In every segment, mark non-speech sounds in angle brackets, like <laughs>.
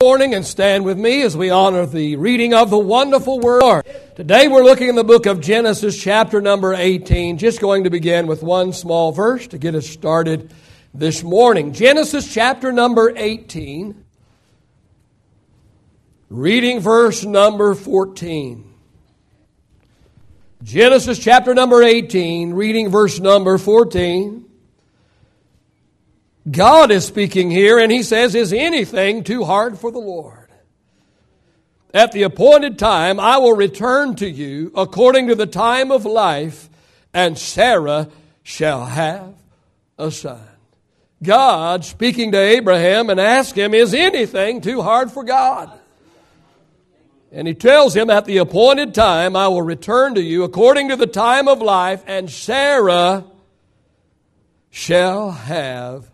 morning and stand with me as we honor the reading of the wonderful word. Today we're looking in the book of Genesis, chapter number 18. Just going to begin with one small verse to get us started this morning. Genesis, chapter number 18, reading verse number 14. Genesis, chapter number 18, reading verse number 14. God is speaking here, and he says, Is anything too hard for the Lord? At the appointed time, I will return to you according to the time of life, and Sarah shall have a son. God speaking to Abraham and ask him, Is anything too hard for God? And he tells him, At the appointed time, I will return to you according to the time of life, and Sarah shall have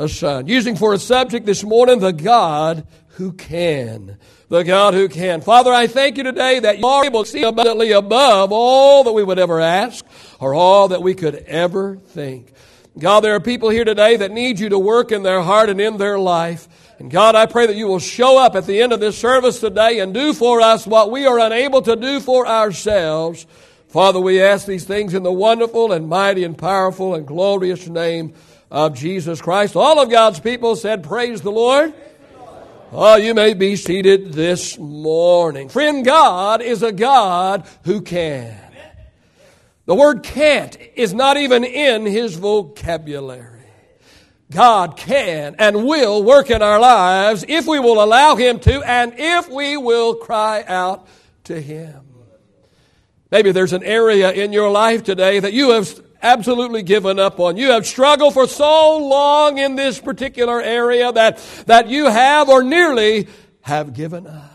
a son. Using for a subject this morning, the God who can. The God who can. Father, I thank you today that you are able to see abundantly above all that we would ever ask or all that we could ever think. God, there are people here today that need you to work in their heart and in their life. And God, I pray that you will show up at the end of this service today and do for us what we are unable to do for ourselves. Father, we ask these things in the wonderful and mighty and powerful and glorious name of Jesus Christ. All of God's people said, Praise the Lord. Oh, you may be seated this morning. Friend, God is a God who can. The word can't is not even in his vocabulary. God can and will work in our lives if we will allow him to and if we will cry out to him. Maybe there's an area in your life today that you have absolutely given up on. You have struggled for so long in this particular area that, that you have or nearly have given up.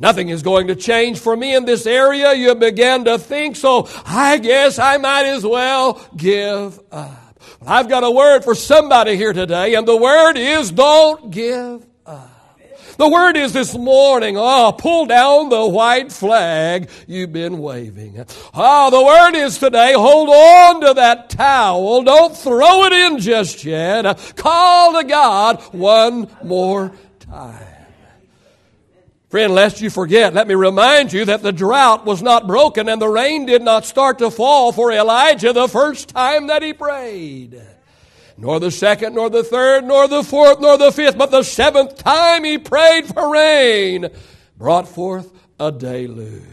Nothing is going to change for me in this area. You began to think, so I guess I might as well give up. I've got a word for somebody here today, and the word is don't give the word is this morning, oh, pull down the white flag you've been waving. Oh, the word is today, hold on to that towel. Don't throw it in just yet. Call to God one more time. Friend, lest you forget, let me remind you that the drought was not broken and the rain did not start to fall for Elijah the first time that he prayed nor the second, nor the third, nor the fourth, nor the fifth, but the seventh time he prayed for rain, brought forth a deluge.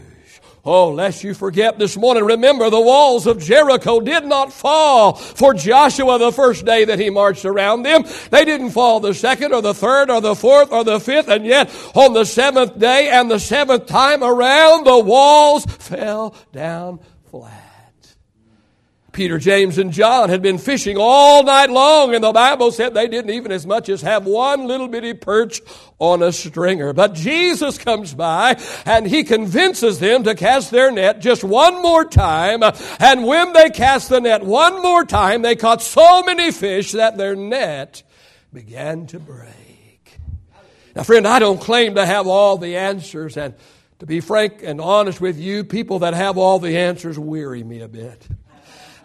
Oh, lest you forget this morning, remember the walls of Jericho did not fall for Joshua the first day that he marched around them. They didn't fall the second or the third or the fourth or the fifth, and yet on the seventh day and the seventh time around, the walls fell down flat. Peter, James, and John had been fishing all night long, and the Bible said they didn't even as much as have one little bitty perch on a stringer. But Jesus comes by and he convinces them to cast their net just one more time. And when they cast the net one more time, they caught so many fish that their net began to break. Now, friend, I don't claim to have all the answers, and to be frank and honest with you, people that have all the answers weary me a bit.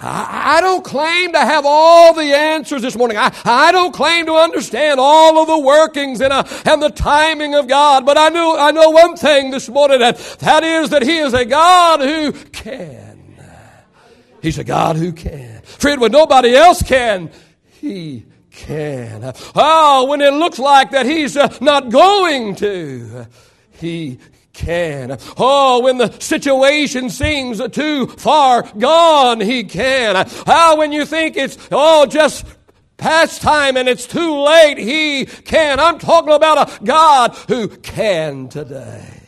I, don't claim to have all the answers this morning. I, I don't claim to understand all of the workings and, uh, and the timing of God. But I know, I know one thing this morning, that, that is that He is a God who can. He's a God who can. Friend, when nobody else can, He can. Oh, when it looks like that He's uh, not going to, He can. Oh, when the situation seems too far gone, He can. Oh, when you think it's, oh, just past time and it's too late, He can. I'm talking about a God who can today.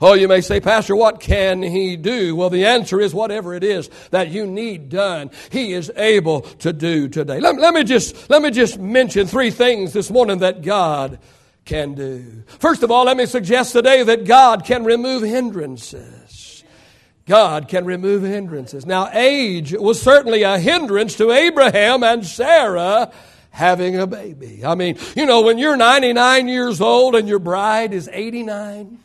Oh, you may say, Pastor, what can he do? Well, the answer is whatever it is that you need done, he is able to do today. Let, let, me just, let me just mention three things this morning that God can do. First of all, let me suggest today that God can remove hindrances. God can remove hindrances. Now, age was certainly a hindrance to Abraham and Sarah having a baby. I mean, you know, when you're 99 years old and your bride is 89,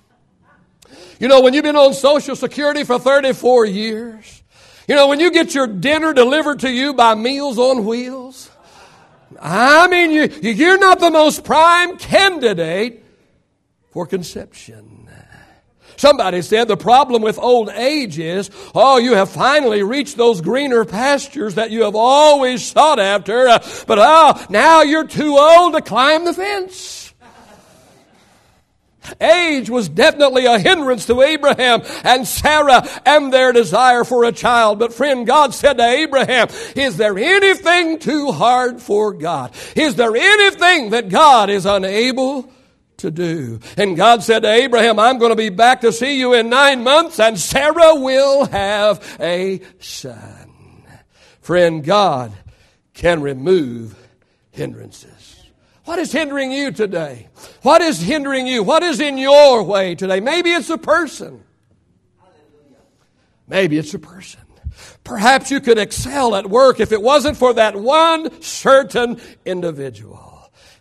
you know, when you've been on Social Security for 34 years, you know, when you get your dinner delivered to you by Meals on Wheels, I mean, you, you're not the most prime candidate for conception. Somebody said the problem with old age is, oh, you have finally reached those greener pastures that you have always sought after, uh, but oh, now you're too old to climb the fence. Age was definitely a hindrance to Abraham and Sarah and their desire for a child. But friend, God said to Abraham, is there anything too hard for God? Is there anything that God is unable to do. And God said to Abraham, I'm going to be back to see you in nine months, and Sarah will have a son. Friend, God can remove hindrances. What is hindering you today? What is hindering you? What is in your way today? Maybe it's a person. Maybe it's a person. Perhaps you could excel at work if it wasn't for that one certain individual.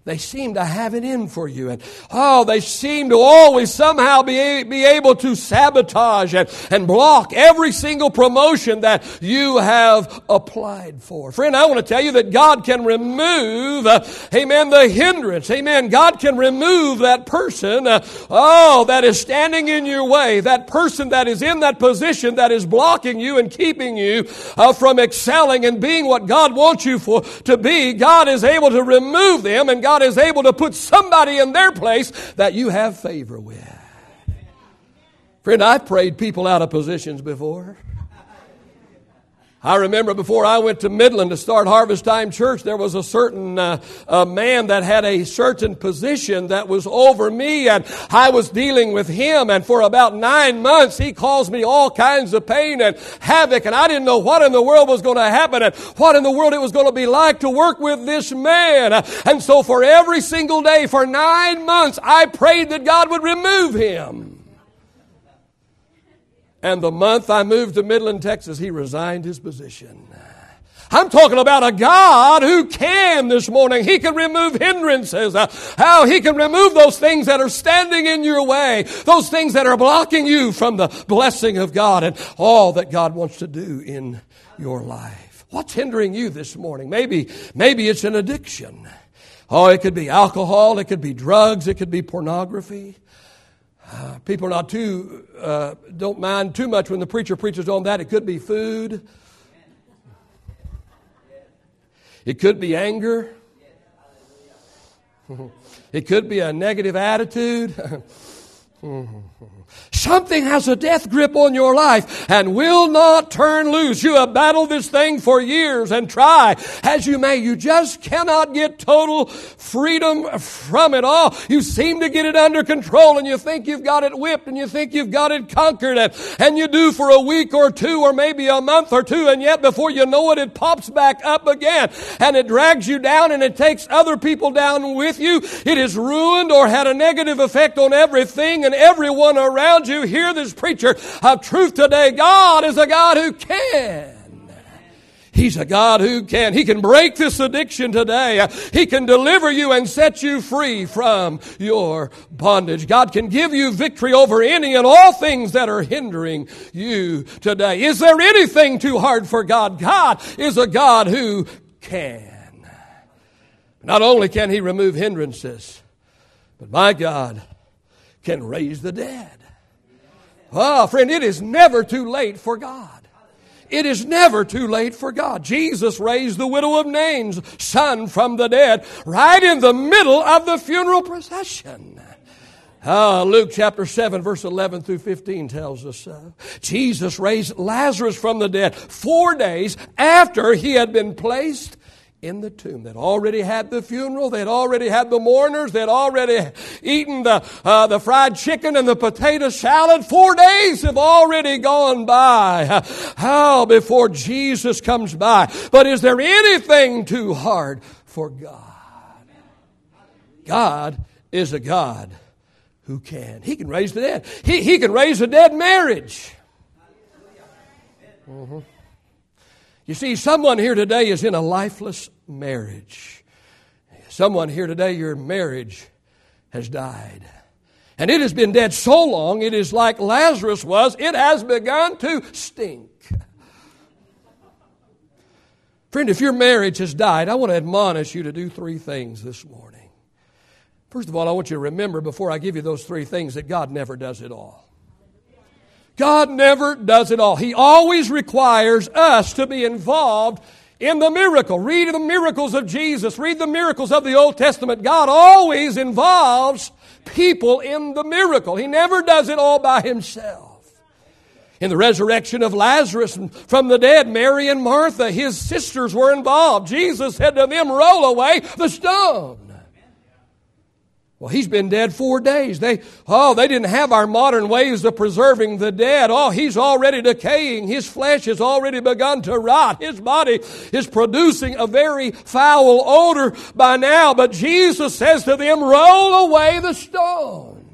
They seem to have it in for you. And oh, they seem to always somehow be, be able to sabotage and, and block every single promotion that you have applied for. Friend, I want to tell you that God can remove, uh, amen, the hindrance. Amen. God can remove that person, uh, oh, that is standing in your way. That person that is in that position that is blocking you and keeping you uh, from excelling and being what God wants you for, to be. God is able to remove them and God God is able to put somebody in their place that you have favor with. Friend, I've prayed people out of positions before. I remember before I went to Midland to start Harvest Time Church, there was a certain uh, a man that had a certain position that was over me, and I was dealing with him. And for about nine months, he caused me all kinds of pain and havoc, and I didn't know what in the world was going to happen and what in the world it was going to be like to work with this man. And so, for every single day for nine months, I prayed that God would remove him. And the month I moved to Midland, Texas, he resigned his position. I'm talking about a God who can this morning. He can remove hindrances. Uh, how He can remove those things that are standing in your way, those things that are blocking you from the blessing of God and all that God wants to do in your life. What's hindering you this morning? Maybe, maybe it's an addiction. Oh, it could be alcohol, it could be drugs, it could be pornography. People are not too, uh, don't mind too much when the preacher preaches on that. It could be food. It could be anger. <laughs> It could be a negative attitude. <laughs> Something has a death grip on your life and will not turn loose. You have battled this thing for years and try as you may. You just cannot get total freedom from it all. You seem to get it under control and you think you've got it whipped and you think you've got it conquered and, and you do for a week or two or maybe a month or two and yet before you know it, it pops back up again and it drags you down and it takes other people down with you. It has ruined or had a negative effect on everything and everyone around you you hear this preacher of truth today, God is a God who can. He's a God who can. He can break this addiction today. He can deliver you and set you free from your bondage. God can give you victory over any and all things that are hindering you today. Is there anything too hard for God? God is a God who can. Not only can He remove hindrances, but my God can raise the dead. Oh, friend, it is never too late for God. It is never too late for God. Jesus raised the widow of Nain's son from the dead right in the middle of the funeral procession. Uh, Luke chapter 7, verse 11 through 15 tells us so. Jesus raised Lazarus from the dead four days after he had been placed in the tomb. They'd already had the funeral. They'd already had the mourners. They'd already eaten the, uh, the fried chicken and the potato salad. Four days have already gone by. How before Jesus comes by. But is there anything too hard for God? God is a God who can. He can raise the dead. He, he can raise a dead marriage. Mm-hmm. You see, someone here today is in a lifeless marriage. Someone here today, your marriage has died. And it has been dead so long, it is like Lazarus was, it has begun to stink. Friend, if your marriage has died, I want to admonish you to do three things this morning. First of all, I want you to remember before I give you those three things that God never does it all. God never does it all. He always requires us to be involved in the miracle. Read the miracles of Jesus. Read the miracles of the Old Testament. God always involves people in the miracle. He never does it all by himself. In the resurrection of Lazarus from the dead, Mary and Martha, his sisters, were involved. Jesus said to them, Roll away the stone. Well, he's been dead four days. They, oh, they didn't have our modern ways of preserving the dead. Oh, he's already decaying. His flesh has already begun to rot. His body is producing a very foul odor by now. But Jesus says to them, roll away the stone.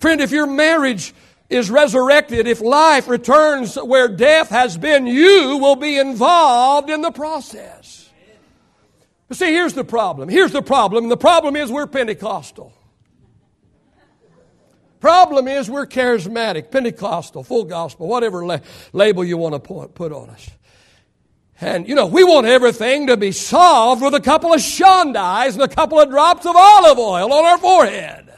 Friend, if your marriage is resurrected, if life returns where death has been, you will be involved in the process. But see, here's the problem. Here's the problem. The problem is we're Pentecostal. Problem is we're charismatic, Pentecostal, full gospel, whatever la- label you want to put, put on us. And, you know, we want everything to be solved with a couple of shondais and a couple of drops of olive oil on our forehead.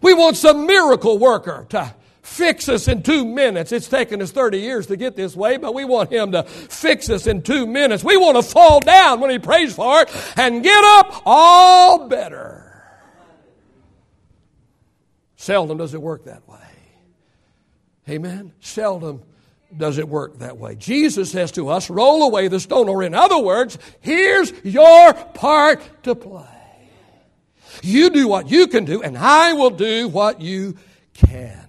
We want some miracle worker to fix us in two minutes. It's taken us 30 years to get this way, but we want Him to fix us in two minutes. We want to fall down when He prays for it and get up all better. Seldom does it work that way. Amen? Seldom does it work that way. Jesus says to us, roll away the stone, or in other words, here's your part to play. You do what you can do, and I will do what you can.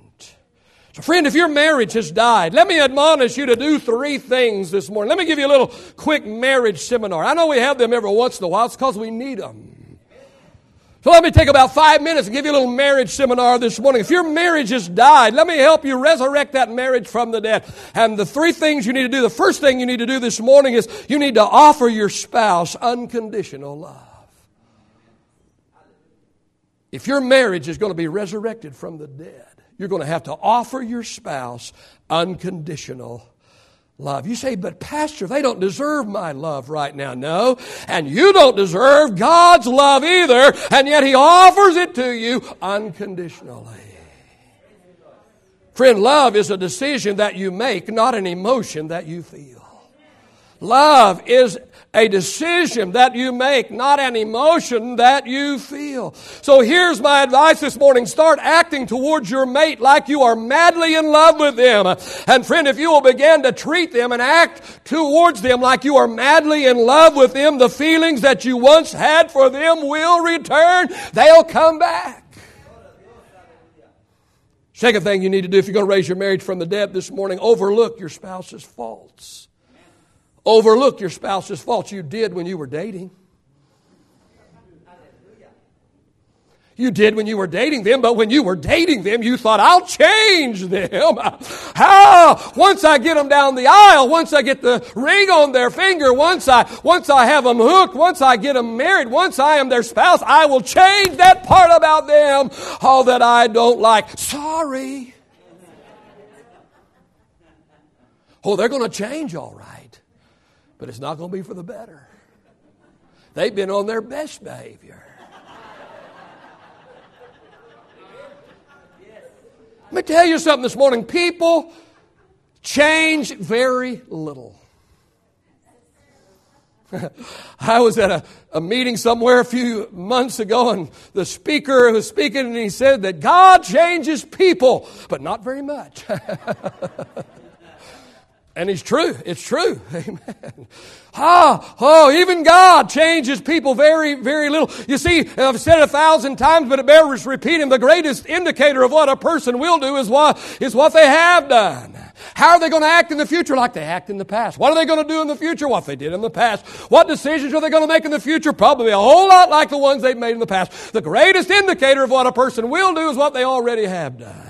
So, friend, if your marriage has died, let me admonish you to do three things this morning. Let me give you a little quick marriage seminar. I know we have them every once in a while, it's because we need them. So let me take about five minutes and give you a little marriage seminar this morning. If your marriage has died, let me help you resurrect that marriage from the dead. And the three things you need to do, the first thing you need to do this morning is you need to offer your spouse unconditional love. If your marriage is going to be resurrected from the dead, you're going to have to offer your spouse unconditional love. You say, but Pastor, they don't deserve my love right now. No. And you don't deserve God's love either. And yet He offers it to you unconditionally. Friend, love is a decision that you make, not an emotion that you feel. Love is a decision that you make, not an emotion that you feel. So here's my advice this morning. Start acting towards your mate like you are madly in love with them. And friend, if you will begin to treat them and act towards them like you are madly in love with them, the feelings that you once had for them will return. They'll come back. Second thing you need to do if you're going to raise your marriage from the dead this morning, overlook your spouse's faults overlook your spouse's faults you did when you were dating. You did when you were dating them, but when you were dating them, you thought, I'll change them. <laughs> How? Once I get them down the aisle, once I get the ring on their finger, once I, once I have them hooked, once I get them married, once I am their spouse, I will change that part about them, all that I don't like. Sorry. Oh, they're going to change all right but it's not going to be for the better. They've been on their best behavior. Let me tell you something this morning. People change very little. <laughs> I was at a, a, meeting somewhere a few months ago, and the speaker was speaking, and he said that God changes people, but not very much. <laughs> And it's true. It's true. <laughs> Amen. Ah, oh, even God changes people very, very little. You see, I've said it a thousand times, but it bears repeating. The greatest indicator of what a person will do is what, is what they have done. How are they going to act in the future like they act in the past? What are they going to do in the future? What they did in the past? What decisions are they going to make in the future? Probably a whole lot like the ones they've made in the past. The greatest indicator of what a person will do is what they already have done.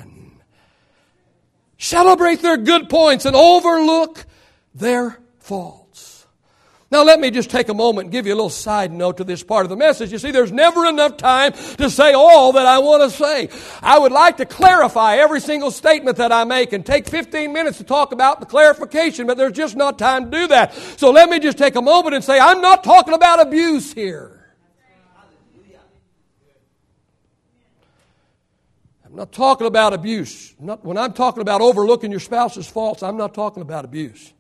Celebrate their good points and overlook their faults. Now, let me just take a moment and give you a little side note to this part of the message. You see, there's never enough time to say all that I want to say. I would like to clarify every single statement that I make and take 15 minutes to talk about the clarification, but there's just not time to do that. So let me just take a moment and say, I'm not talking about abuse here. I'm not talking about abuse. Not, when I'm talking about overlooking your spouse's faults, I'm not talking about abuse.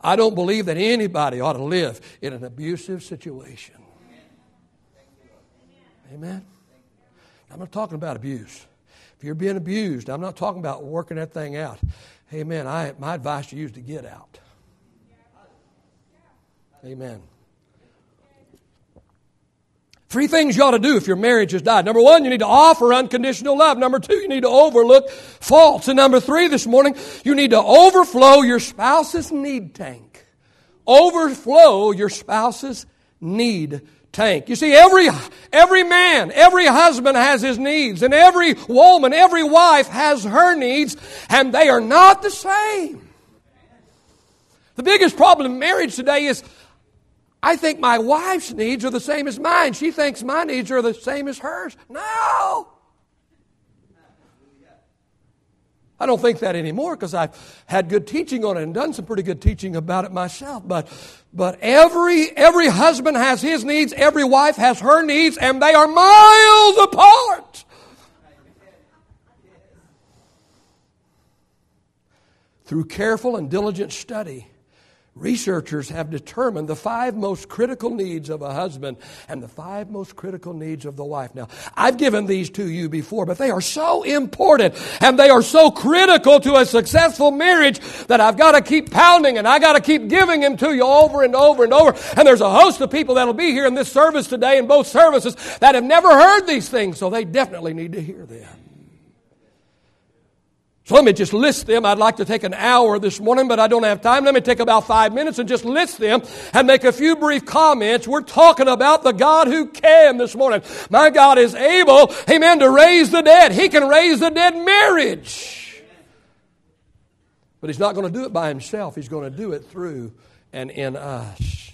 I don't believe that anybody ought to live in an abusive situation. Amen. I'm not talking about abuse. If you're being abused, I'm not talking about working that thing out. Amen. I, my advice to you is to get out. Amen. Three things you ought to do if your marriage has died. Number one, you need to offer unconditional love. Number two, you need to overlook faults. And number three, this morning, you need to overflow your spouse's need tank. Overflow your spouse's need tank. You see, every, every man, every husband has his needs, and every woman, every wife has her needs, and they are not the same. The biggest problem in marriage today is I think my wife's needs are the same as mine. She thinks my needs are the same as hers. No! I don't think that anymore because I've had good teaching on it and done some pretty good teaching about it myself. But, but every, every husband has his needs, every wife has her needs, and they are miles apart. Through careful and diligent study, Researchers have determined the five most critical needs of a husband and the five most critical needs of the wife. Now, I've given these to you before, but they are so important and they are so critical to a successful marriage that I've got to keep pounding and I got to keep giving them to you over and over and over. And there's a host of people that'll be here in this service today in both services that have never heard these things, so they definitely need to hear them. So let me just list them. I'd like to take an hour this morning, but I don't have time. Let me take about five minutes and just list them and make a few brief comments. We're talking about the God who can this morning. My God is able, amen, to raise the dead. He can raise the dead marriage. But He's not going to do it by Himself. He's going to do it through and in us.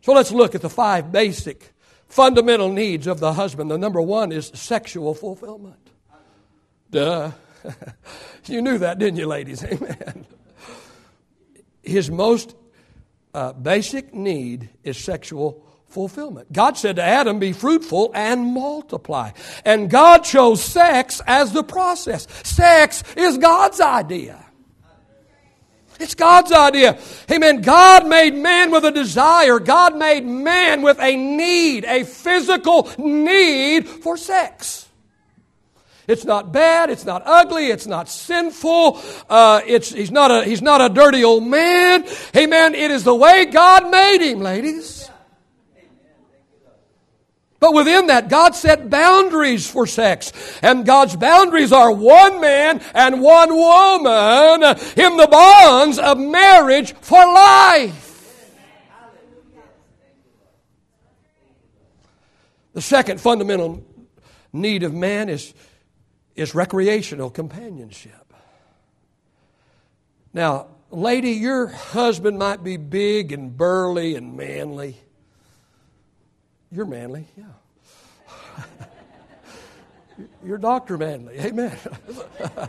So let's look at the five basic fundamental needs of the husband. The number one is sexual fulfillment. Duh. <laughs> you knew that, didn't you, ladies? <laughs> Amen. His most uh, basic need is sexual fulfillment. God said to Adam, Be fruitful and multiply. And God chose sex as the process. Sex is God's idea. It's God's idea. Amen. God made man with a desire. God made man with a need, a physical need for sex. It's not bad. It's not ugly. It's not sinful. Uh, it's, he's, not a, he's not a dirty old man. Amen. It is the way God made him, ladies. But within that, God set boundaries for sex. And God's boundaries are one man and one woman in the bonds of marriage for life. The second fundamental need of man is is recreational companionship. Now, lady, your husband might be big and burly and manly. You're manly, yeah. <laughs> You're Dr. Manly, amen. <laughs>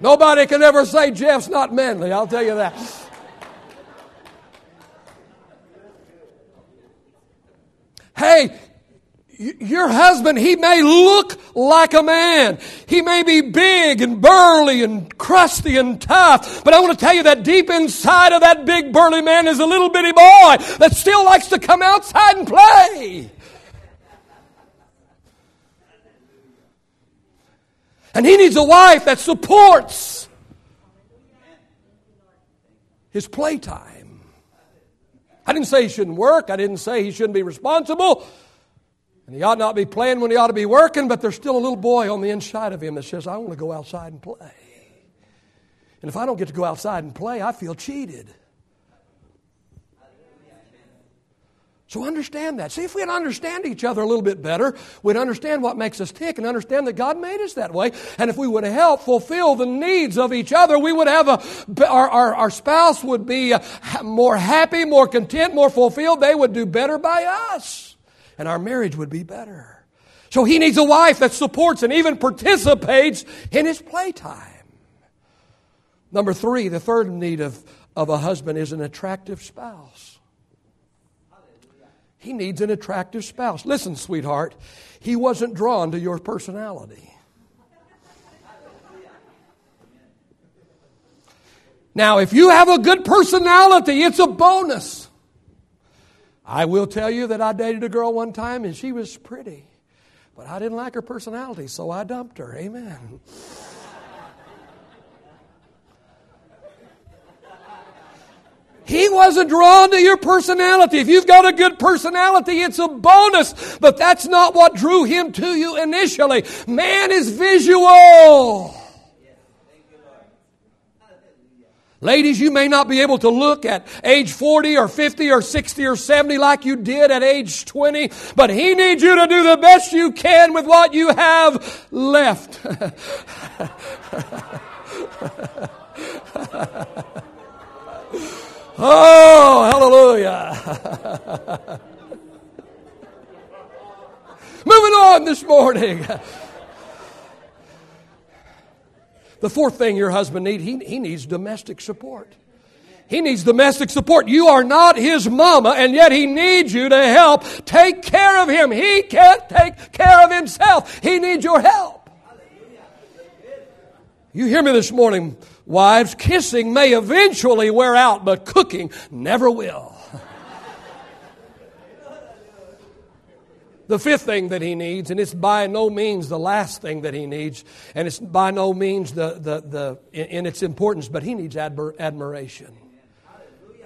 Nobody can ever say Jeff's not manly, I'll tell you that. Hey, your husband, he may look like a man. He may be big and burly and crusty and tough. But I want to tell you that deep inside of that big burly man is a little bitty boy that still likes to come outside and play. And he needs a wife that supports his playtime. I didn't say he shouldn't work. I didn't say he shouldn't be responsible. And he ought not be playing when he ought to be working, but there's still a little boy on the inside of him that says, I want to go outside and play. And if I don't get to go outside and play, I feel cheated. So understand that. See, if we'd understand each other a little bit better, we'd understand what makes us tick and understand that God made us that way. And if we would help fulfill the needs of each other, we would have a, our, our, our spouse would be more happy, more content, more fulfilled. They would do better by us. And our marriage would be better. So he needs a wife that supports and even participates in his playtime. Number three, the third need of, of a husband is an attractive spouse. He needs an attractive spouse. Listen, sweetheart, he wasn't drawn to your personality. Now, if you have a good personality, it's a bonus. I will tell you that I dated a girl one time and she was pretty, but I didn't like her personality, so I dumped her. Amen. He wasn't drawn to your personality. If you've got a good personality, it's a bonus, but that's not what drew him to you initially. Man is visual. Ladies, you may not be able to look at age 40 or 50 or 60 or 70 like you did at age 20, but He needs you to do the best you can with what you have left. <laughs> Oh, hallelujah. <laughs> Moving on this morning. The fourth thing your husband needs, he, he needs domestic support. He needs domestic support. You are not his mama, and yet he needs you to help take care of him. He can't take care of himself. He needs your help. You hear me this morning, Wives, kissing may eventually wear out, but cooking never will. The fifth thing that he needs, and it's by no means the last thing that he needs, and it's by no means the, the, the, in its importance, but he needs admir- admiration.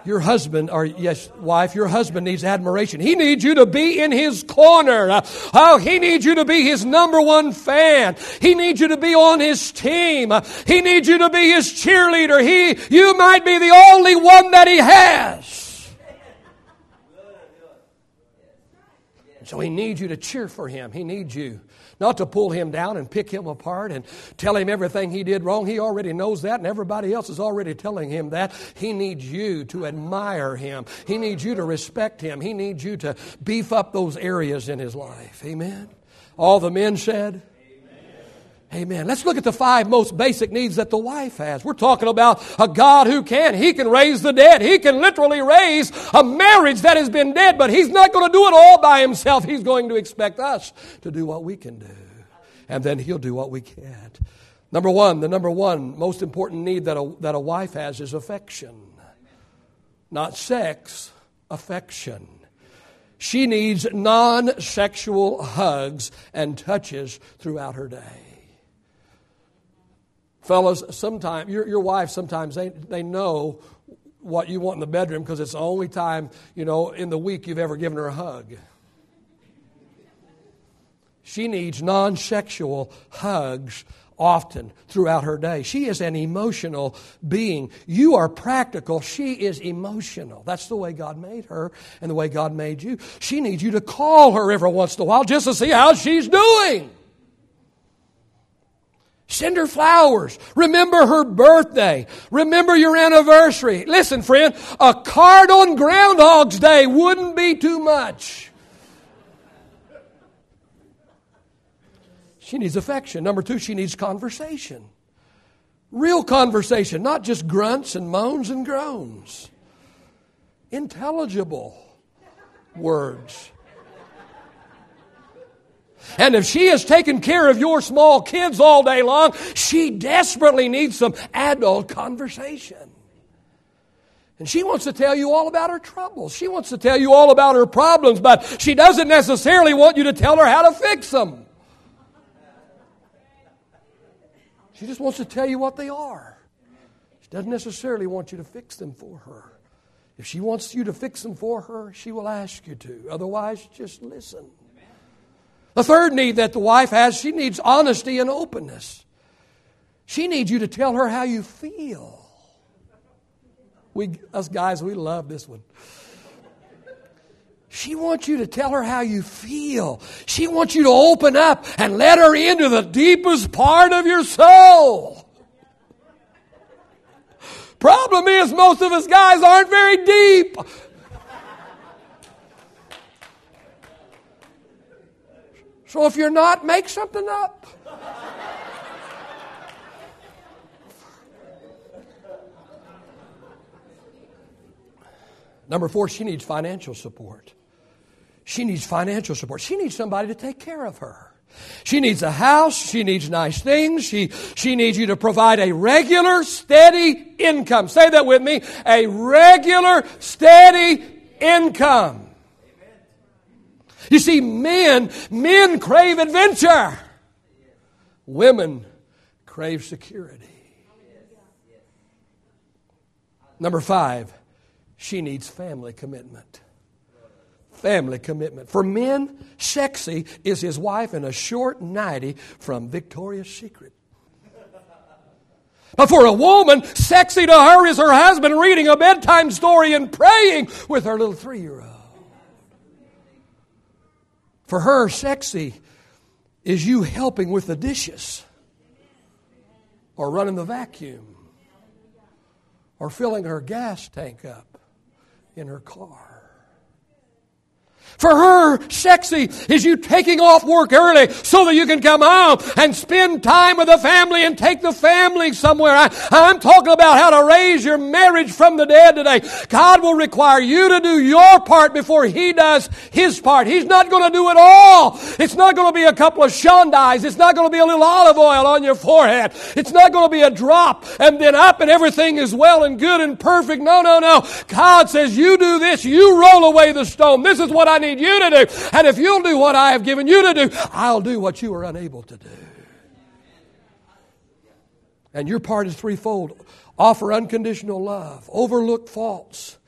Your husband, or yes, wife, your husband needs admiration. He needs you to be in his corner. Oh, he needs you to be his number one fan. He needs you to be on his team. He needs you to be his cheerleader. He, you might be the only one that he has. So he needs you to cheer for him. He needs you not to pull him down and pick him apart and tell him everything he did wrong. He already knows that, and everybody else is already telling him that. He needs you to admire him. He needs you to respect him. He needs you to beef up those areas in his life. Amen. All the men said, Amen. Let's look at the five most basic needs that the wife has. We're talking about a God who can. He can raise the dead. He can literally raise a marriage that has been dead, but He's not going to do it all by Himself. He's going to expect us to do what we can do. And then He'll do what we can't. Number one, the number one most important need that a, that a wife has is affection. Not sex, affection. She needs non sexual hugs and touches throughout her day. Fellas, sometimes, your, your wife, sometimes they, they know what you want in the bedroom because it's the only time, you know, in the week you've ever given her a hug. She needs non sexual hugs often throughout her day. She is an emotional being. You are practical. She is emotional. That's the way God made her and the way God made you. She needs you to call her every once in a while just to see how she's doing. Send her flowers. Remember her birthday. Remember your anniversary. Listen, friend, a card on Groundhog's Day wouldn't be too much. She needs affection. Number two, she needs conversation. Real conversation, not just grunts and moans and groans. Intelligible words. And if she has taken care of your small kids all day long, she desperately needs some adult conversation. And she wants to tell you all about her troubles. She wants to tell you all about her problems, but she doesn't necessarily want you to tell her how to fix them. She just wants to tell you what they are. She doesn't necessarily want you to fix them for her. If she wants you to fix them for her, she will ask you to. Otherwise, just listen. The third need that the wife has, she needs honesty and openness. She needs you to tell her how you feel. We, us guys, we love this one. She wants you to tell her how you feel. She wants you to open up and let her into the deepest part of your soul. Problem is, most of us guys aren't very deep. So if you're not, make something up. Number four, she needs financial support. She needs financial support. She needs somebody to take care of her. She needs a house. She needs nice things. She, she needs you to provide a regular, steady income. Say that with me. A regular, steady income. You see, men, men crave adventure. Women crave security. Number five, she needs family commitment. Family commitment. For men, sexy is his wife in a short nightie from Victoria's Secret. But for a woman, sexy to her is her husband reading a bedtime story and praying with her little three year old. For her, sexy is you helping with the dishes or running the vacuum or filling her gas tank up in her car. For her, sexy is you taking off work early so that you can come home and spend time with the family and take the family somewhere. I, am talking about how to raise your marriage from the dead today. God will require you to do your part before He does His part. He's not going to do it all. It's not going to be a couple of shondais. It's not going to be a little olive oil on your forehead. It's not going to be a drop and then up and everything is well and good and perfect. No, no, no. God says, you do this. You roll away the stone. This is what I need you to do. And if you'll do what I have given you to do, I'll do what you are unable to do. And your part is threefold offer unconditional love, overlook faults,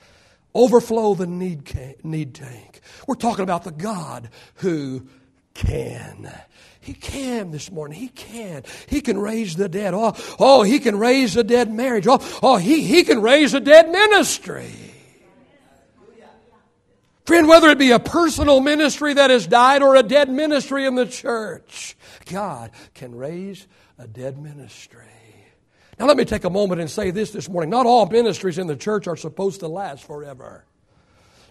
overflow the need, can, need tank. We're talking about the God who can. He can this morning. He can. He can raise the dead. Oh, oh he can raise a dead marriage. Oh, oh he, he can raise a dead ministry. Friend, whether it be a personal ministry that has died or a dead ministry in the church, God can raise a dead ministry. Now, let me take a moment and say this this morning. Not all ministries in the church are supposed to last forever.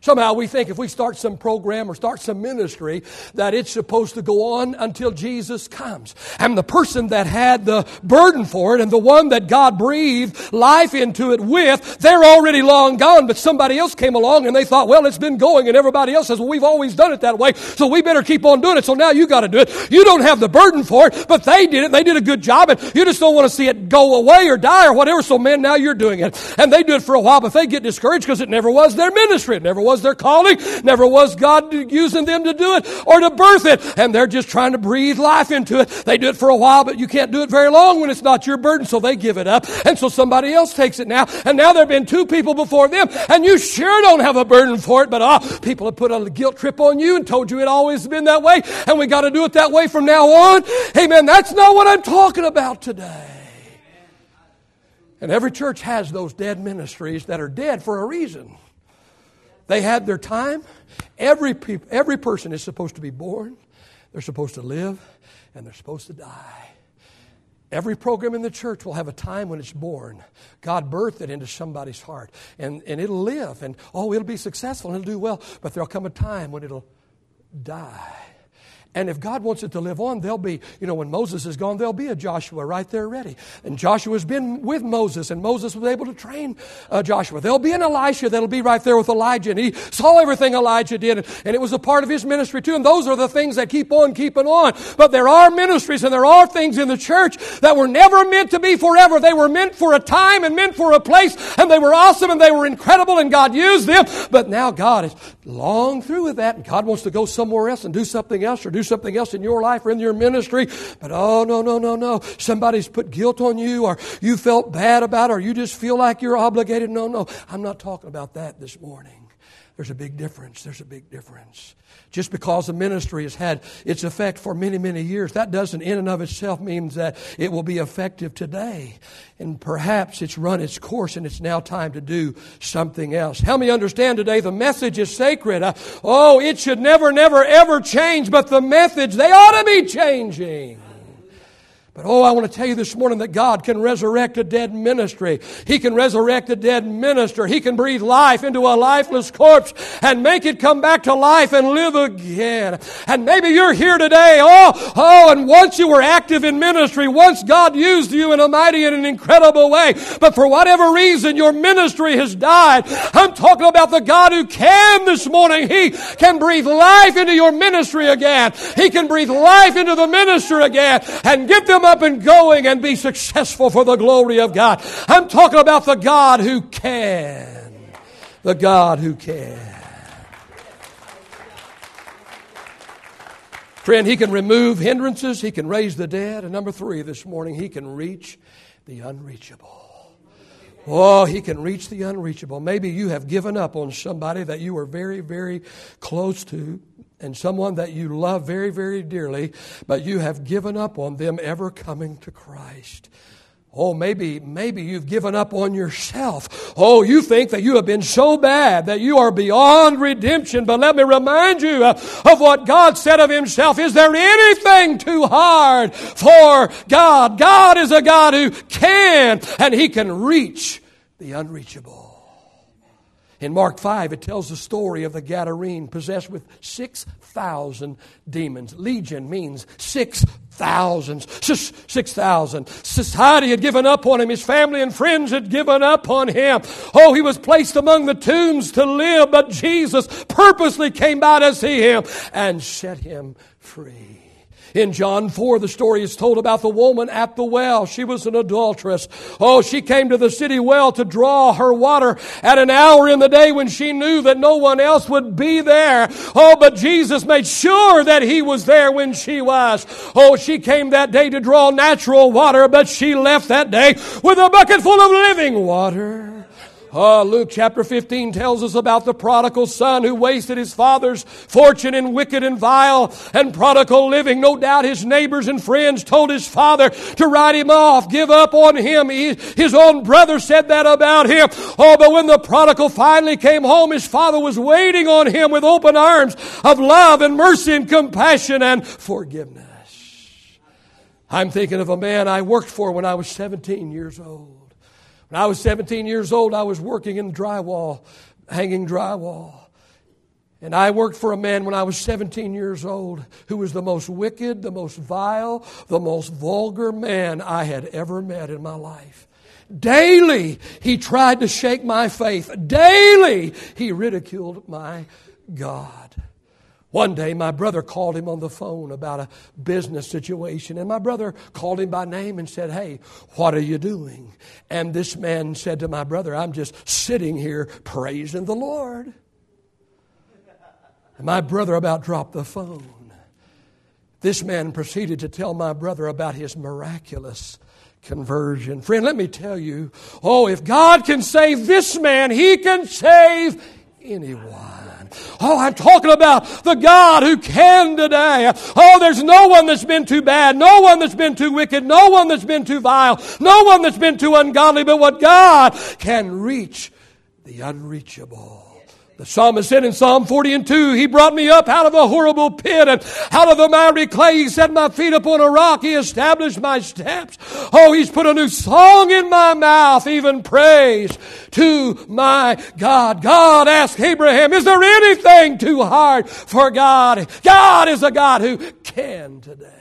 Somehow we think if we start some program or start some ministry that it's supposed to go on until Jesus comes. And the person that had the burden for it and the one that God breathed life into it with, they're already long gone, but somebody else came along and they thought, well, it's been going and everybody else says, well, we've always done it that way, so we better keep on doing it. So now you got to do it. You don't have the burden for it, but they did it. They did a good job and you just don't want to see it go away or die or whatever. So man, now you're doing it. And they do it for a while, but they get discouraged because it never was their ministry. It never was was their calling, never was God using them to do it or to birth it. And they're just trying to breathe life into it. They do it for a while, but you can't do it very long when it's not your burden, so they give it up. And so somebody else takes it now. And now there have been two people before them, and you sure don't have a burden for it, but oh, people have put a guilt trip on you and told you it always been that way, and we got to do it that way from now on. Amen. That's not what I'm talking about today. And every church has those dead ministries that are dead for a reason. They had their time. Every, peop- every person is supposed to be born, they're supposed to live, and they're supposed to die. Every program in the church will have a time when it's born. God birthed it into somebody's heart. And, and it'll live. And, oh, it'll be successful and it'll do well. But there'll come a time when it'll die. And if God wants it to live on, there'll be, you know, when Moses is gone, there'll be a Joshua right there ready. And Joshua's been with Moses, and Moses was able to train uh, Joshua. There'll be an Elisha that'll be right there with Elijah, and he saw everything Elijah did, and, and it was a part of his ministry too. And those are the things that keep on keeping on. But there are ministries and there are things in the church that were never meant to be forever. They were meant for a time and meant for a place, and they were awesome and they were incredible, and God used them. But now God is long through with that, and God wants to go somewhere else and do something else or do something else in your life or in your ministry. But oh, no, no, no, no. Somebody's put guilt on you or you felt bad about it or you just feel like you're obligated. No, no. I'm not talking about that this morning. There's a big difference. There's a big difference. Just because the ministry has had its effect for many, many years, that doesn't in and of itself mean that it will be effective today. And perhaps it's run its course and it's now time to do something else. Help me understand today the message is sacred. Uh, oh, it should never, never, ever change, but the methods, they ought to be changing. But oh, I want to tell you this morning that God can resurrect a dead ministry. He can resurrect a dead minister. He can breathe life into a lifeless corpse and make it come back to life and live again. And maybe you're here today. Oh, oh, and once you were active in ministry, once God used you in a mighty and an incredible way, but for whatever reason your ministry has died. I'm talking about the God who can this morning. He can breathe life into your ministry again. He can breathe life into the minister again and get them up and going and be successful for the glory of God. I'm talking about the God who can. The God who can. Friend, He can remove hindrances, He can raise the dead. And number three this morning, He can reach the unreachable. Oh, he can reach the unreachable. Maybe you have given up on somebody that you were very, very close to and someone that you love very, very dearly, but you have given up on them ever coming to Christ. Oh, maybe, maybe you've given up on yourself. Oh, you think that you have been so bad that you are beyond redemption. But let me remind you uh, of what God said of Himself. Is there anything too hard for God? God is a God who can, and He can reach the unreachable. In Mark 5, it tells the story of the Gadarene possessed with 6,000 demons. Legion means 6,000. 6,000. Society had given up on him. His family and friends had given up on him. Oh, he was placed among the tombs to live, but Jesus purposely came by to see him and set him free. In John 4, the story is told about the woman at the well. She was an adulteress. Oh, she came to the city well to draw her water at an hour in the day when she knew that no one else would be there. Oh, but Jesus made sure that he was there when she was. Oh, she came that day to draw natural water, but she left that day with a bucket full of living water. Oh, Luke chapter 15 tells us about the prodigal son who wasted his father's fortune in wicked and vile and prodigal living. No doubt his neighbors and friends told his father to write him off, give up on him. He, his own brother said that about him. Oh, but when the prodigal finally came home, his father was waiting on him with open arms of love and mercy and compassion and forgiveness. I'm thinking of a man I worked for when I was 17 years old. When I was 17 years old, I was working in drywall, hanging drywall. And I worked for a man when I was 17 years old who was the most wicked, the most vile, the most vulgar man I had ever met in my life. Daily, he tried to shake my faith. Daily, he ridiculed my God. One day, my brother called him on the phone about a business situation, and my brother called him by name and said, Hey, what are you doing? And this man said to my brother, I'm just sitting here praising the Lord. And my brother about dropped the phone. This man proceeded to tell my brother about his miraculous conversion. Friend, let me tell you oh, if God can save this man, he can save anyone. Oh, I'm talking about the God who can today. Oh, there's no one that's been too bad, no one that's been too wicked, no one that's been too vile, no one that's been too ungodly, but what God can reach the unreachable. The psalmist said in Psalm 40 and 2, He brought me up out of a horrible pit and out of the miry clay. He set my feet upon a rock. He established my steps. Oh, He's put a new song in my mouth, even praise to my God. God asked Abraham, Is there anything too hard for God? God is a God who can today.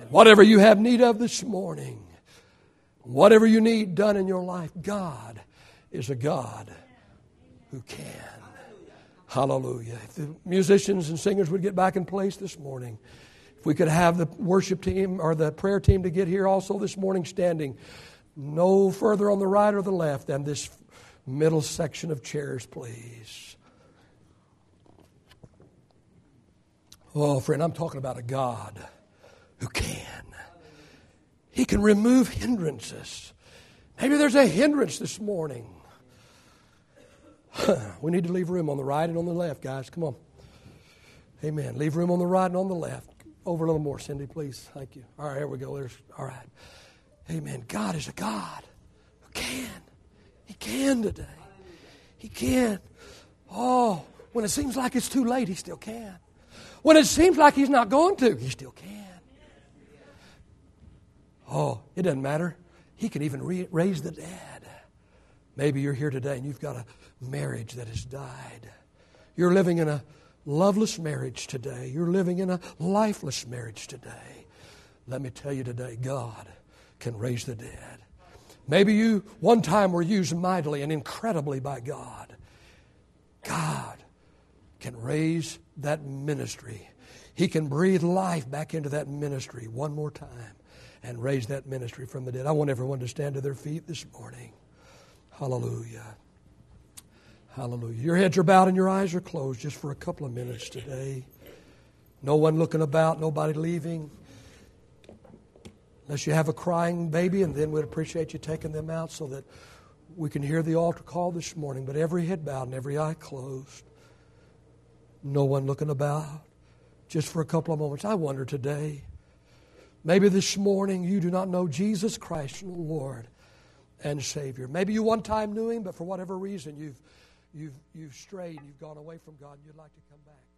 And whatever you have need of this morning, whatever you need done in your life, God is a God who can. Hallelujah. If the musicians and singers would get back in place this morning, if we could have the worship team or the prayer team to get here also this morning standing no further on the right or the left than this middle section of chairs, please. Oh, friend, I'm talking about a God who can. He can remove hindrances. Maybe there's a hindrance this morning. <sighs> we need to leave room on the right and on the left, guys. Come on. Amen. Leave room on the right and on the left. Over a little more, Cindy, please. Thank you. All right, here we go. There's all right. Amen. God is a God who can. He can today. He can. Oh, when it seems like it's too late, he still can. When it seems like he's not going to, he still can. Oh, it doesn't matter. He can even re- raise the dead. Maybe you're here today and you've got a marriage that has died. You're living in a loveless marriage today. You're living in a lifeless marriage today. Let me tell you today, God can raise the dead. Maybe you one time were used mightily and incredibly by God. God can raise that ministry. He can breathe life back into that ministry one more time and raise that ministry from the dead. I want everyone to stand to their feet this morning. Hallelujah. Hallelujah. Your heads are bowed and your eyes are closed just for a couple of minutes today. No one looking about, nobody leaving. Unless you have a crying baby, and then we'd appreciate you taking them out so that we can hear the altar call this morning. But every head bowed and every eye closed. No one looking about. Just for a couple of moments. I wonder today, maybe this morning you do not know Jesus Christ, Lord and Savior. Maybe you one time knew Him, but for whatever reason you've, you've, you've strayed, and you've gone away from God, and you'd like to come back.